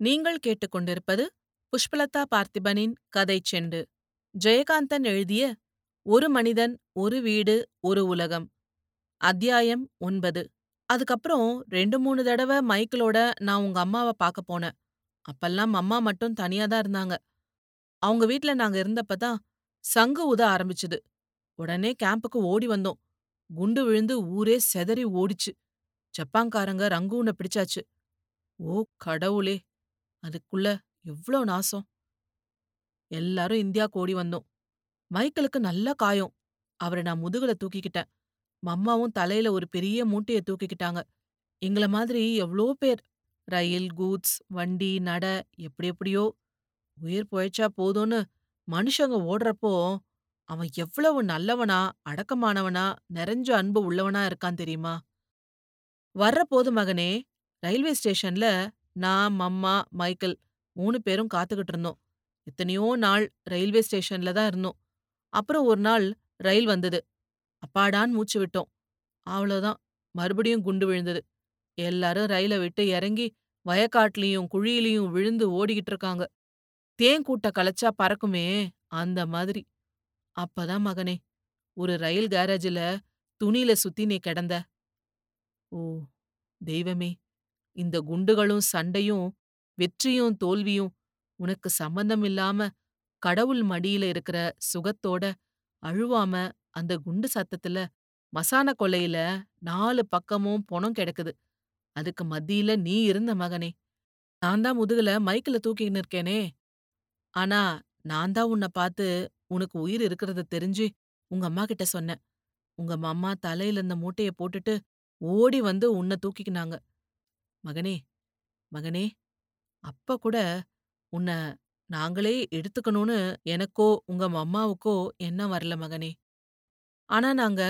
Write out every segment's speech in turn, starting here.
நீங்கள் கேட்டுக்கொண்டிருப்பது புஷ்பலதா பார்த்திபனின் கதை செண்டு. ஜெயகாந்தன் எழுதிய ஒரு மனிதன் ஒரு வீடு ஒரு உலகம் அத்தியாயம் ஒன்பது. அதுக்கப்புறம் ரெண்டு மூணு தடவை மைக்கிளோட நான் உங்க அம்மாவை பார்க்க போனேன். அப்பெல்லாம் அம்மா மட்டும் தனியா தான் இருந்தாங்க. அவங்க வீட்ல நாங்க இருந்தப்ப தான் சங்கு உத ஆரம்பிச்சுது. உடனே கேம்புக்கு ஓடி வந்தோம். குண்டு விழுந்து ஊரே செதறி ஓடிச்சு. ஜப்பான்காரங்க ரங்கூனை பிடிச்சாச்சு. ஓ கடவுளே! அதுக்குள்ள எவ்ளோ நாசம். எல்லாரும் இந்தியா ஓடி வந்தோம். மைக்கேலுக்கு நல்ல காயம். அவரை நான் முதுகுல தூக்கிக்கிட்டேன். மம்மாவும் தலையில ஒரு பெரிய மூட்டைய தூக்கிக்கிட்டாங்க. எங்கள மாதிரி எவ்ளோ பேர். ரயில் கூட்ஸ் வண்டி நட எப்படி எப்படியோ. உயிர் பொழைச்சா போதும்னு மனுஷங்க ஓடுறப்போ அவன் எவ்வளவு நல்லவனா அடக்கமானவனா நிறைஞ்ச அன்பு உள்ளவனா இருக்கான் தெரியுமா? வர்ற போது மகனே ரயில்வே ஸ்டேஷன்ல நான் மம்மா மைக்கேல் மூணு பேரும் காத்துக்கிட்டு இருந்தோம். எத்தனையோ நாள் ரயில்வே ஸ்டேஷன்ல தான் இருந்தோம். அப்புறம் ஒரு நாள் ரயில் வந்தது. அப்பாடான்னு மூச்சு விட்டோம். அவ்வளோதான். மறுபடியும் குண்டு விழுந்தது. எல்லாரும் ரயிலை விட்டு இறங்கி வயக்காட்லயும் குழியிலையும் விழுந்து ஓடிக்கிட்டு இருக்காங்க. தேன் கூட்ட கலைச்சா பறக்குமே அந்த மாதிரி. அப்பதான் மகனே ஒரு ரயில் கேரேஜில் துணியில சுத்தி நீ கிடந்த. ஓ தெய்வமே. இந்த குண்டுகளும் சண்டையும் வெற்றியும் தோல்வியும் உனக்கு சம்பந்தம் இல்லாம கடவுள் மடியில இருக்கிற சுகத்தோட அழுவாம அந்த குண்டு சத்தத்துல மசான கொல்லையில நாலு பக்கமும் பொணம் கிடக்குது. அதுக்கு மத்தியில நீ இருந்த மகனே. நான் தான் முதுகுல மைக்கில தூக்கின்னு இருக்கேனே. ஆனா நான் தான் உன்னை பார்த்து உனக்கு உயிர் இருக்கிறத தெரிஞ்சு உங்க அம்மா கிட்ட சொன்னேன். உங்க மம்மா தலையில இருந்த மூட்டைய போட்டுட்டு ஓடி வந்து உன்னை தூக்கிக்கினாங்க. மகனே மகனே அப்ப கூட உன்னை நாங்களே எடுத்துக்கணும்னு எனக்கோ உங்க மம்மாவுக்கோ எண்ணம் வரல மகனே. ஆனா நாங்க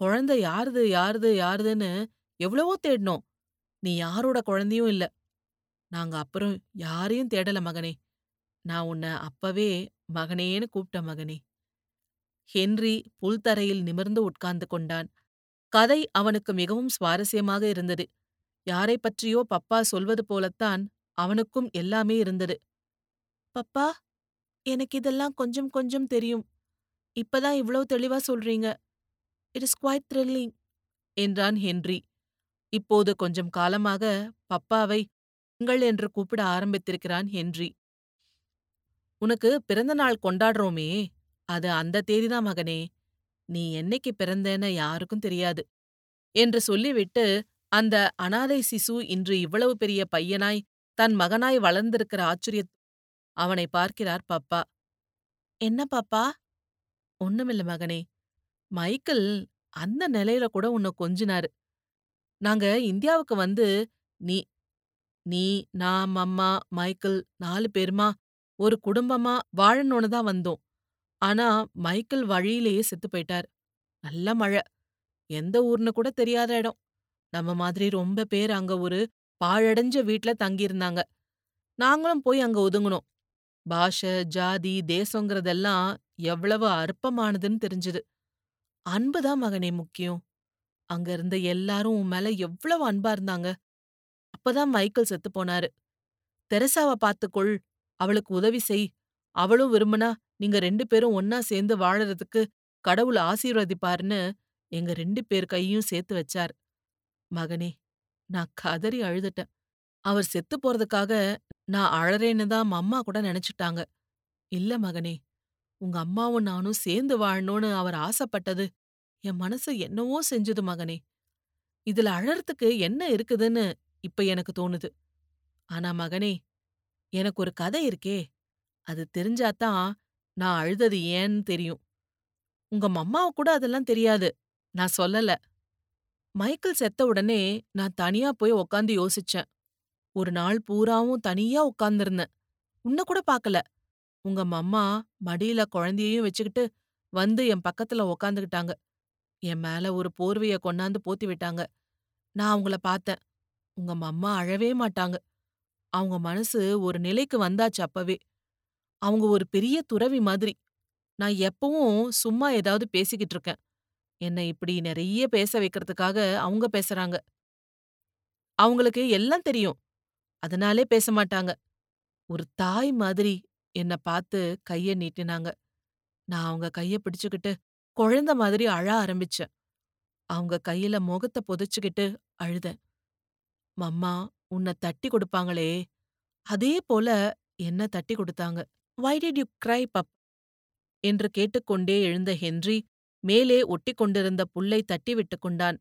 குழந்தை யாருது யாருது யாருதுன்னு எவ்வளவோ தேடினோம். நீ யாரோட குழந்தையும் இல்ல. நாங்க அப்புறம் யாரையும் தேடல மகனே. நான் உன்னை அப்பவே மகனேன்னு கூப்பிட்ட மகனே. ஹென்றி புல்தரையில் நிமிர்ந்து உட்கார்ந்து கொண்டான். கதை அவனுக்கு மிகவும் சுவாரஸ்யமாக இருந்தது. யாரை பற்றியோ பப்பா சொல்வது போலத்தான் அவனுக்கும் எல்லாமே இருந்தது. பப்பா எனக்கு இதெல்லாம் கொஞ்சம் கொஞ்சம் தெரியும். இப்பதான் இவ்வளவு தெளிவா சொல்றீங்க. இட் இஸ் குவைட் த்ரில்லிங் என்றான் ஹென்றி. இப்போது கொஞ்சம் காலமாக பப்பாவை உங்கள் என்று கூப்பிட ஆரம்பித்திருக்கிறான் ஹென்றி. உனக்கு பிறந்த நாள் கொண்டாடுறோமே. அது அந்த தேதிதான் மகனே. நீ என்னைக்கு பிறந்தேன்னு யாருக்கும் தெரியாது. என்று சொல்லிவிட்டு அந்த அனாதை சிசு இன்று இவ்வளவு பெரிய பையனாய் தன் மகனாய் வளர்ந்திருக்கிற ஆச்சரிய அவனை பார்க்கிறார் பாப்பா. என்ன பாப்பா? ஒண்ணுமில்ல மகனே. மைக்கேல் அந்த நிலையில கூட உன்னை கொஞ்சினாரு. நாங்க இந்தியாவுக்கு வந்து நீ நீ நான் மம்மா மைக்கேல் நாலு பேருமா ஒரு குடும்பமா வாழணும்னு தான் வந்தோம். ஆனா மைக்கேல் வழியிலேயே செத்து போயிட்டார். நல்ல மழை. எந்த ஊர்னு கூட தெரியாத இடம். நம்ம மாதிரி ரொம்ப பேர் அங்க ஒரு பாழடைஞ்ச வீட்ல தங்கியிருந்தாங்க. நாங்களும் போய் அங்க ஒதுங்குனோம். பாஷை ஜாதி தேசங்கிறதெல்லாம் எவ்வளவு அற்பமானதுன்னு தெரிஞ்சது. அன்புதான் மகனே முக்கியம். அங்க இருந்த எல்லாரும் உன் மேல எவ்வளவு அன்பா இருந்தாங்க. அப்பதான் மைக்கேல் செத்து போனாரு. தெரசாவை பார்த்துக்கொள். அவளுக்கு உதவி செய். அவளும் விரும்புனா நீங்க ரெண்டு பேரும் ஒன்னா சேர்ந்து வாழறதுக்கு கடவுள் ஆசீர்வதிப்பாருன்னு எங்க ரெண்டு பேர் கையும் சேர்த்து வச்சார். மகனே நான் கதறி அழுதுட்டேன். அவர் செத்து போறதுக்காக நான் அழறேன்னு தான் அம்மா கூட நினைச்சிட்டாங்க. இல்ல மகனே உங்க அம்மாவும் நானும் சேர்ந்து வாழணும்னு அவர் ஆசைப்பட்டது என் மனசு என்னவோ செஞ்சது மகனே. இதுல அழறதுக்கு என்ன இருக்குதுன்னு இப்ப எனக்கு தோணுது. ஆனா மகனே எனக்கு ஒரு கதை இருக்கே. அது தெரிஞ்சாதான் நான் அழுதது ஏன்னு தெரியும். உங்க மம்மாவுக்கு கூட அதெல்லாம் தெரியாது. நான் சொல்லல. மைக்கேல் செத்த உடனே நான் தனியா போய் உக்காந்து யோசிச்சேன். ஒரு நாள் பூராவும் தனியா உட்கார்ந்திருந்தேன் உன்ன கூட பாக்கல. உங்க மம்மா மடியில குழந்தையையும் வச்சுக்கிட்டு வந்து என் பக்கத்துல உக்காந்துக்கிட்டாங்க. என் மேல ஒரு போர்வைய கொண்டாந்து போத்தி விட்டாங்க. நான் அவங்கள பார்த்தேன் உங்க மம்மா அழவே மாட்டாங்க. அவங்க மனசு ஒரு நிலைக்கு வந்தாச்சு அப்பவே. அவங்க ஒரு பெரிய துறவி மாதிரி. நான் எப்பவும் சும்மா ஏதாவது பேசிக்கிட்டு இருக்கேன். என்னை இப்படி நிறைய பேச வைக்கிறதுக்காக அவங்க பேசுறாங்க அவங்களுக்கு எல்லாம் தெரியும் அதனாலே பேச மாட்டாங்க. ஒரு தாய் மாதிரி என்ன பார்த்து கைய நீட்டினாங்க. நான் அவங்க கைய பிடிச்சுக்கிட்டு குழந்தை மாதிரி அழ ஆரம்பிச்சேன். அவங்க கையில முகத்த புதைச்சுக்கிட்டு அழுதேன். மம்மா உன்ன தட்டி கொடுப்பாங்களே, அதே போல என்ன தட்டி கொடுத்தாங்க. "வை டிட் யூ கிரை பப்" என்று கேட்டுக்கொண்டே எழுந்த ஹென்றி, மேலே ஒட்டிக் கொண்டிருந்த புல்லை தட்டி விட்டுக் கொண்டான்.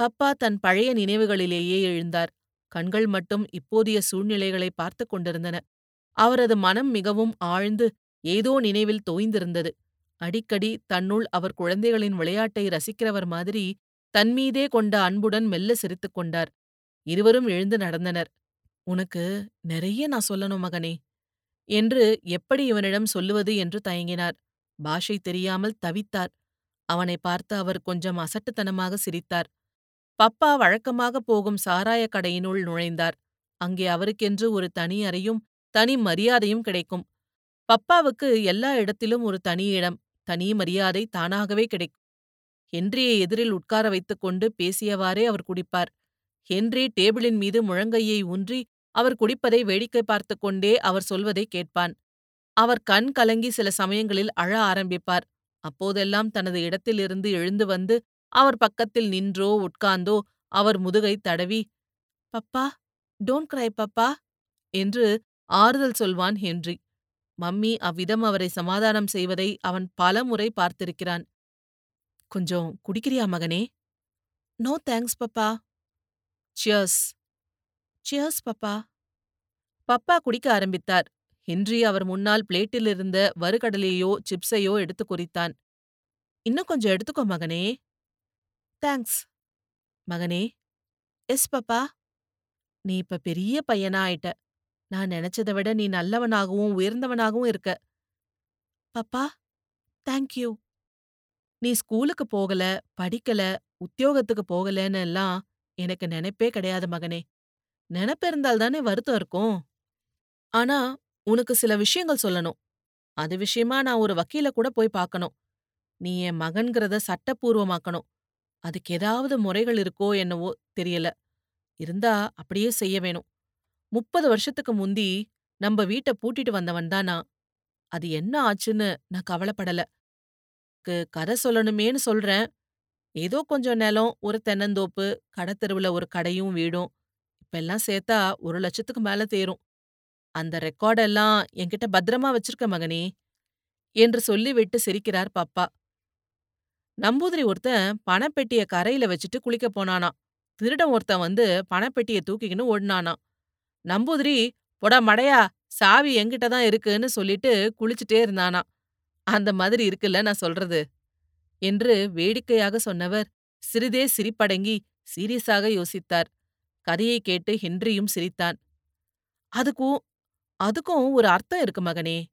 பப்பா தன் பழைய நினைவுகளிலேயே எழுந்தார். கண்கள் மட்டும் இப்போதைய சூழ்நிலைகளை பார்த்துக் கொண்டிருந்தன. அவரது மனம் மிகவும் ஆழ்ந்து ஏதோ நினைவில் தோய்ந்திருந்தது. அடிக்கடி தன்னுள் அவர் குழந்தைகளின் விளையாட்டை ரசிக்கிறவர் மாதிரி தன்மீதே கொண்ட அன்புடன் மெல்ல சிரித்துக் கொண்டார். இருவரும் எழுந்து நடந்தனர். உனக்கு நிறைய நான் சொல்லணும் மகனே என்று எப்படி இவனிடம் சொல்லுவது என்று தயங்கினார். பாஷை தெரியாமல் தவித்தார். அவனை பார்த்து அவர் கொஞ்சம் அசட்டுத்தனமாக சிரித்தார். பப்பா வழக்கமாக போகும் சாராயக் கடையினுள் நுழைந்தார். அங்கே அவருக்கென்று ஒரு தனி அறையும் தனி மரியாதையும் கிடைக்கும். பப்பாவுக்கு எல்லா இடத்திலும் ஒரு தனி இடம், தனி மரியாதை தானாகவே கிடைக்கும். ஹென்ரியை எதிரில் உட்கார வைத்துக் கொண்டு பேசியவாறே அவர் குடிப்பார். ஹென்றி டேபிளின் மீது முழங்கையை ஊன்றி அவர் குடிப்பதை வேடிக்கை பார்த்துக் கொண்டே அவர் சொல்வதை கேட்பான். அவர் கண் கலங்கி சில சமயங்களில் அழ ஆரம்பிப்பார். அப்போதெல்லாம் தனது இடத்திலிருந்து எழுந்து வந்து அவர் பக்கத்தில் நின்றோ உட்கார்ந்தோ அவர் முதுகை தடவி பப்பா டோன்ட் கிரை பப்பா என்று ஆறுதல் சொல்வான் ஹென்றி. மம்மி அவ்விதம் அவரை சமாதானம் செய்வதை அவன் பலமுறை பார்த்திருக்கிறான். கொஞ்சம் குடிக்கிறியா மகனே? No thanks papa. Cheers. Cheers papa. Papa குடிக்க ஆரம்பித்தார். ஹென்றி அவர் முன்னால் பிளேட்டிலிருந்த வறுகடலையோ சிப்ஸையோ எடுத்து குறித்தான் இன்னும் கொஞ்சம் எடுத்துக்கோ மகனே. தேங்க்ஸ். மகனே. எஸ் பப்பா. நீ இப்ப பெரிய பையனா ஆயிட்ட. நான் நினைச்சத விட நீ நல்லவனாகவும் உயர்ந்தவனாகவும் இருக்க. Papa thank you. நீ ஸ்கூலுக்கு போகல, படிக்கல, உத்தியோகத்துக்கு போகலன்னு எல்லாம் எனக்கு நினைப்பே கிடையாது மகனே. நினப்பிருந்தால் தானே வருத்தம் இருக்கும். ஆனா உனக்கு சில விஷயங்கள் சொல்லணும். அது விஷயமா நான் ஒரு வக்கீல கூட போய் பார்க்கணும். நீ என் மகன்கிறத சட்டப்பூர்வமாக்கணும். அதுக்கு ஏதாவது முறைகள் இருக்கோ என்னவோ தெரியல. இருந்தா அப்படியே செய்ய வேணும். முப்பது வருஷத்துக்கு முந்தி நம்ம வீட்ட பூட்டிட்டு வந்தவன் தான் நான். அது என்ன ஆச்சுன்னு நான் கவலைப்படல. கதை சொல்லணுமேன்னு சொல்றேன். ஏதோ கொஞ்சம் நிலம், ஒரு தென்னந்தோப்பு, கடத்தெருவுல ஒரு கடையும் வீடும். இப்பெல்லாம் சேர்த்தா ஒரு லட்சத்துக்கு மேல தேரும். அந்த ரெக்கார்டெல்லாம் என்கிட்ட பத்திரமா வச்சிருக்க மகனே என்று சொல்லிவிட்டு சிரிக்கிறார் பப்பா. நம்பூதிரி ஒருத்தன் பணப்பெட்டிய கரையில வச்சுட்டு குளிக்க போனானாம். திருடன் ஒருத்தன் வந்து பணப்பெட்டிய தூக்கிக்கின்னு ஓடுனானாம். நம்பூதிரி பொடா மடையா சாவி என்கிட்ட தான் இருக்குன்னு சொல்லிட்டு குளிச்சுட்டே இருந்தானா அந்த மாதிரி இருக்குல்ல நான் சொல்றது என்று வேடிக்கையாக சொன்னவர் சிறிதே சிரிப்படங்கி சீரியஸாக யோசித்தார். கதையை கேட்டு ஹென்ரியும் சிரித்தான். அதுக்கும் அதுக்கும் ஒரு அர்த்தம் இருக்கு மகனே.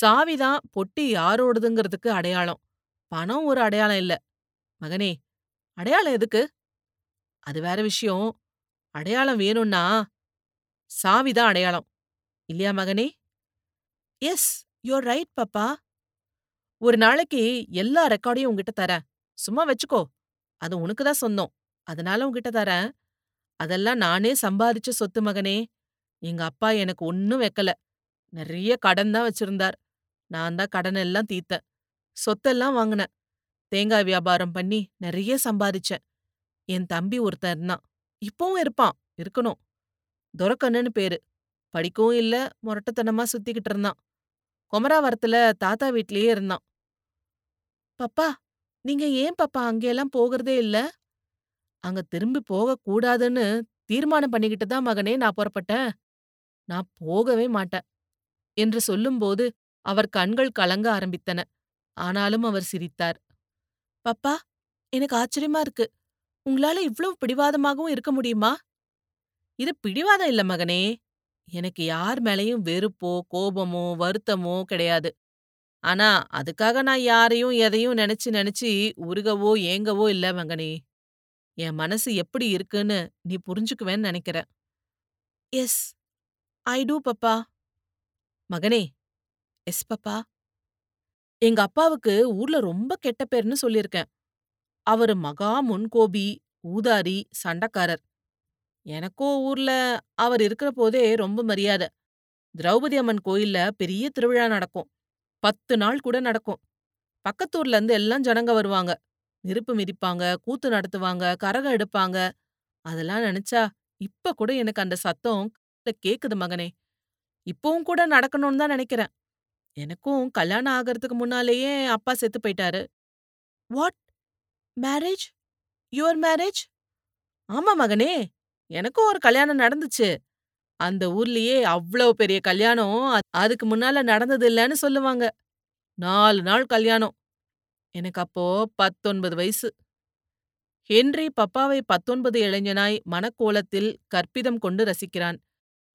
சாவிதான் பொட்டி யாரோடதுங்கிறதுக்கு அடையாளம். பணம் ஒரு அடையாளம் இல்ல. மகனே, அடையாளம் எதுக்கு? அது வேற விஷயம். அடையாளம் வேணும்னா சாவிதான் அடையாளம். இல்லையா மகனே? எஸ், யோர் ரைட் பாப்பா ஒரு நாளைக்கு எல்லா ரெக்கார்டையும் உன்கிட்ட தரேன். சும்மா வச்சுக்கோ. அது உனக்கு தான் சொந்தம். அதனால உன்கிட்ட தரேன். அதெல்லாம் நானே சம்பாதிச்ச சொத்து மகனே. எங்க அப்பா எனக்கு ஒன்னும் வைக்கல. நிறைய கடன் தான் வச்சிருந்தார். நான் தான் கடன் எல்லாம் தீர்த்தேன். சொத்தெல்லாம் வாங்கினேன். தேங்காய் வியாபாரம் பண்ணி நிறைய சம்பாதிச்சேன். என் தம்பி ஒருத்தன் இருந்தான். இப்பவும் இருப்பான். இருக்கணும். துரக்கண்ணுன்னு பேரு. படிக்கவும் இல்ல, முரட்டத்தனமா சுத்திக்கிட்டு இருந்தான். குமராவரத்துல தாத்தா வீட்லயே இருந்தான். பப்பா, நீங்க ஏன் பப்பா அங்கெல்லாம் போகிறதே இல்ல? அங்க திரும்பி போகக் கூடாதுன்னு தீர்மானம் பண்ணிக்கிட்டு தான் மகனே நான் புறப்பட்டேன். நான் போகவே மாட்டேன். என்று சொல்லும்போது அவர் கண்கள் கலங்க ஆரம்பித்தன. ஆனாலும் அவர் சிரித்தார். பப்பா, எனக்கு ஆச்சரியமா இருக்கு. உங்களால இவ்ளோ பிடிவாதமாகவும் இருக்க முடியுமா? இது பிடிவாதம் இல்ல மகனே. எனக்கு யார் மேலயும் வெறுப்போ, கோபமோ, வருத்தமோ கிடையாது. ஆனா அதுக்காக நான் யாரையும் எதையும் நினைச்சு நினைச்சு உருகவோ ஏங்கவோ இல்ல மகனே. என் மனசு எப்படி இருக்குன்னு நீ புரிஞ்சுக்குவேன்னு நினைக்கிறேன். எஸ், ஐ டூ பப்பா. மகனே, எஸ் பப்பா. எங்க அப்பாவுக்கு ஊர்ல ரொம்ப கெட்ட பேர்னு சொல்லிருக்கேன். அவரு மகா முன்கோபி, ஊதாரி, சண்டக்காரர். எனக்கும் ஊர்ல அவர் இருக்கிற போதே ரொம்ப மரியாத. திரௌபதி அம்மன் கோயில்ல பெரிய திருவிழா நடக்கும். பத்து நாள் கூட நடக்கும். பக்கத்தூர்ல இருந்து எல்லாம் ஜனங்க வருவாங்க. நெருப்பு மிதிப்பாங்க, கூத்து நடத்துவாங்க, கரகம் எடுப்பாங்க. அதெல்லாம் நினைச்சா இப்ப கூட எனக்கு அந்த சத்தம் கேக்குது மகனே. இப்பவும் கூட நடக்கணும்னு தான் நினைக்கிறேன். எனக்கும் கல்யாணம் ஆகறதுக்கு முன்னாலேயே அப்பா செத்து போயிட்டாரு. வாட்? மேரேஜ்? Your marriage? ஆமா மகனே. எனக்கும் ஒரு கல்யாணம் நடந்துச்சு. அந்த ஊர்லயே அவ்வளவு பெரிய கல்யாணம் அதுக்கு முன்னால நடந்தது இல்லன்னு சொல்லுவாங்க. நாலு நாள் கல்யாணம். எனக்கு அப்போ பத்தொன்பது வயசு. ஹென்றி பப்பாவை பத்தொன்பது இளைஞனாய் மணக்கோலத்தில் கற்பிதம் கொண்டு ரசிக்கிறான்.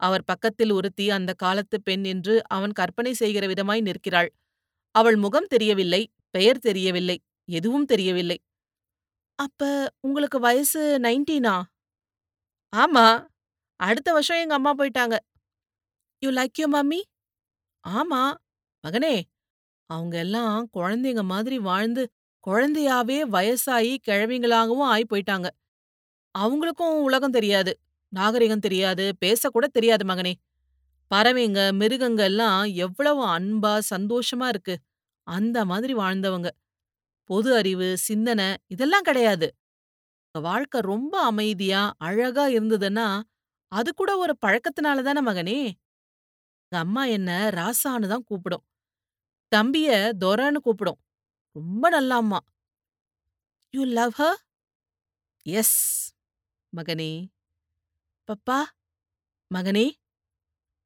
அவர் பக்கத்தில் ஒருத்தி அந்த காலத்து பெண் என்று அவன் கற்பனை செய்கிற விதமாய் நிற்கிறாள். அவள் முகம் தெரியவில்லை, பெயர் தெரியவில்லை, எதுவும் தெரியவில்லை. அப்ப உங்களுக்கு வயசு நைன்டீனா? ஆமா. அடுத்த வருஷம் எங்க அம்மா போயிட்டாங்க. You like you mummy? ஆமா. மகனே, அவங்க எல்லாம் குழந்தைங்க மாதிரி வாழ்ந்து குழந்தையாவே வயசாயி கிழவிங்களாகவும் ஆயி போயிட்டாங்க. அவங்களுக்கும் உலகம் தெரியாது, நாகரிகம் தெரியாது, பேசக்கூட தெரியாது மகனே. பறவைங்க, மிருகங்க எல்லாம் எவ்வளவு அன்பா, சந்தோஷமா இருக்கு. அந்த மாதிரி வாழ்ந்தவங்க. பொது அறிவு, சிந்தனை இதெல்லாம் கிடையாது. அவங்க வாழ்க்கை ரொம்ப அமைதியா, அழகா இருந்ததுன்னா, அது கூட ஒரு பழக்கத்தினால தானே மகனே. எங்க அம்மா என்ன ராசான்னு தான் கூப்பிடும். தம்பிய தொரன்னு கூப்பிடும். ரொம்ப நல்ல அம்மா. யூ லவ் ஹ எஸ் மகனே. பப்பா மகனே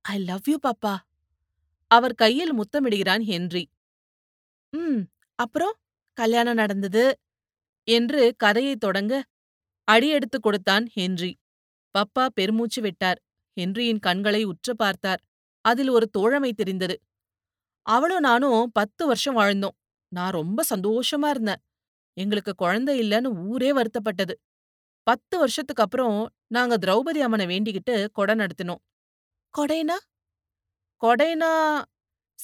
ஐ லவ் யூ பாப்பா அவர் கையில் முத்தமிடுகிறான் ஹென்றி. ம் அப்புறம் கல்யாணம் நடந்தது என்று கதையைத் தொடங்க அடியெடுத்துக் கொடுத்தான் ஹென்றி. பப்பா பெருமூச்சு விட்டார். ஹென்ரியின் கண்களை உற்று பார்த்தார். அதில் ஒரு தோழமை தெரிந்தது. அவளும் நானும் பத்து வருஷம் வாழ்ந்தோம். நான் ரொம்ப சந்தோஷமா இருந்தேன். எங்களுக்கு குழந்தை இல்லைன்னு ஊரே வருத்தப்பட்டது. பத்து வருஷத்துக்கு அப்புறம் நாங்க திரௌபதி அம்மனை வேண்டிக்கிட்டு கொடை நடத்தினோம். கொடைனா? கொடைனா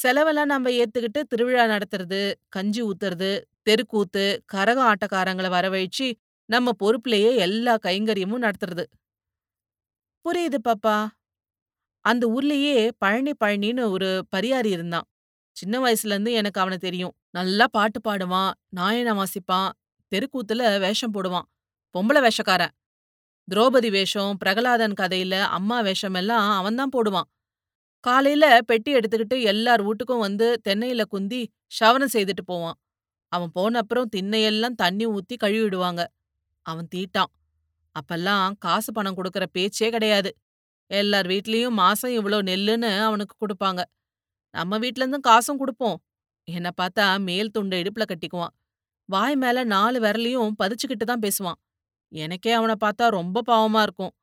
செலவெல்லாம் நம்ம ஏத்துக்கிட்டு திருவிழா நடத்துறது, கஞ்சி ஊத்துறது, தெருக்கூத்து, கரகம் ஆட்டக்காரங்கள வரவழைச்சு நம்ம பொறுப்புலயே எல்லா கைங்கரியமும் நடத்துறது. புரியுது பாப்பா. அந்த ஊர்லயே பழனி பழனின்னு ஒரு பரியாரி இருந்தான். சின்ன வயசுல இருந்து எனக்கு அவன தெரியும். நல்லா பாட்டு பாடுவான், நாயனம் வாசிப்பான், தெருக்கூத்துல வேஷம் போடுவான். பொம்பள வேஷக்காரன். திரௌபதி வேஷம், பிரகலாதன் கதையில அம்மா வேஷம் எல்லாம் அவன்தான் போடுவான். காலையில பெட்டி எடுத்துக்கிட்டு எல்லார் வீட்டுக்கும் வந்து தென்னையில குந்தி சவனம் செய்துட்டு போவான். அவன் போன அப்புறம் திண்ணையெல்லாம் தண்ணி ஊத்தி கழுவிடுவாங்க. அவன் தீட்டான். அப்பெல்லாம் காசு பணம் கொடுக்கற பேச்சே கிடையாது. எல்லார் வீட்லயும் மாசம் இவ்ளோ நெல்லுன்னு அவனுக்கு குடுப்பாங்க. நம்ம வீட்ல இருந்தும் காசும் குடுப்போம். என்ன பார்த்தா மேல் துண்டு இடுப்புல கட்டிக்குவான். வாய் மேல நாலு விரலையும் பதிச்சுக்கிட்டு தான் பேசுவான். எனக்கே அவன பார்த்தா ரொம்ப பாவமா இருக்கும்.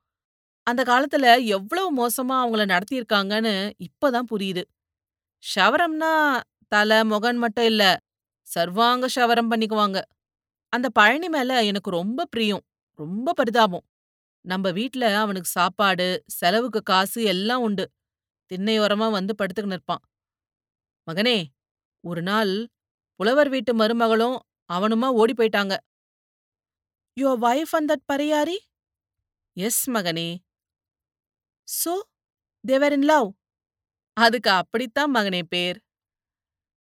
அந்த காலத்துல எவ்வளவு மோசமா அவங்கள நடத்தியிருக்காங்கன்னு இப்பதான் புரியுது. ஷவரம்னா தலை, முகன் மட்டும் இல்ல, சர்வாங்க ஷவரம் பண்ணிக்குவாங்க. அந்த பழனி மேல எனக்கு ரொம்ப பிரியம், ரொம்ப பரிதாபம். நம்ம வீட்ல அவனுக்கு சாப்பாடு, செலவுக்கு காசு எல்லாம் உண்டு. திண்ணையோரமா வந்து படுத்துக்கின்னு இருப்பான். மகனே, ஒரு நாள் புலவர் வீட்டு மருமகளும் அவனுமா ஓடி போயிட்டாங்க. யுவர் வைஃப் அண்ட் தட் பரியாரி? எஸ் மகனே. So they were in love. அதுக்கு அப்படித்தான் மகனே பேர்.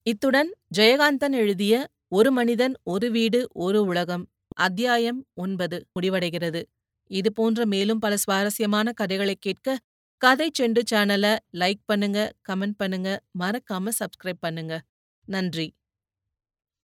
இத்துடன் ஜெயகாந்தன் எழுதிய ஒரு மனிதன் ஒரு வீடு ஒரு உலகம் அத்தியாயம் ஒன்பது முடிவடைகிறது. இது போன்ற மேலும் பல சுவாரஸ்யமான கதைகளைக் கேட்க கதை செண்டு சேனலை லைக் பண்ணுங்க, கமெண்ட் பண்ணுங்க, மறக்காம சப்ஸ்கிரைப் பண்ணுங்க. நன்றி.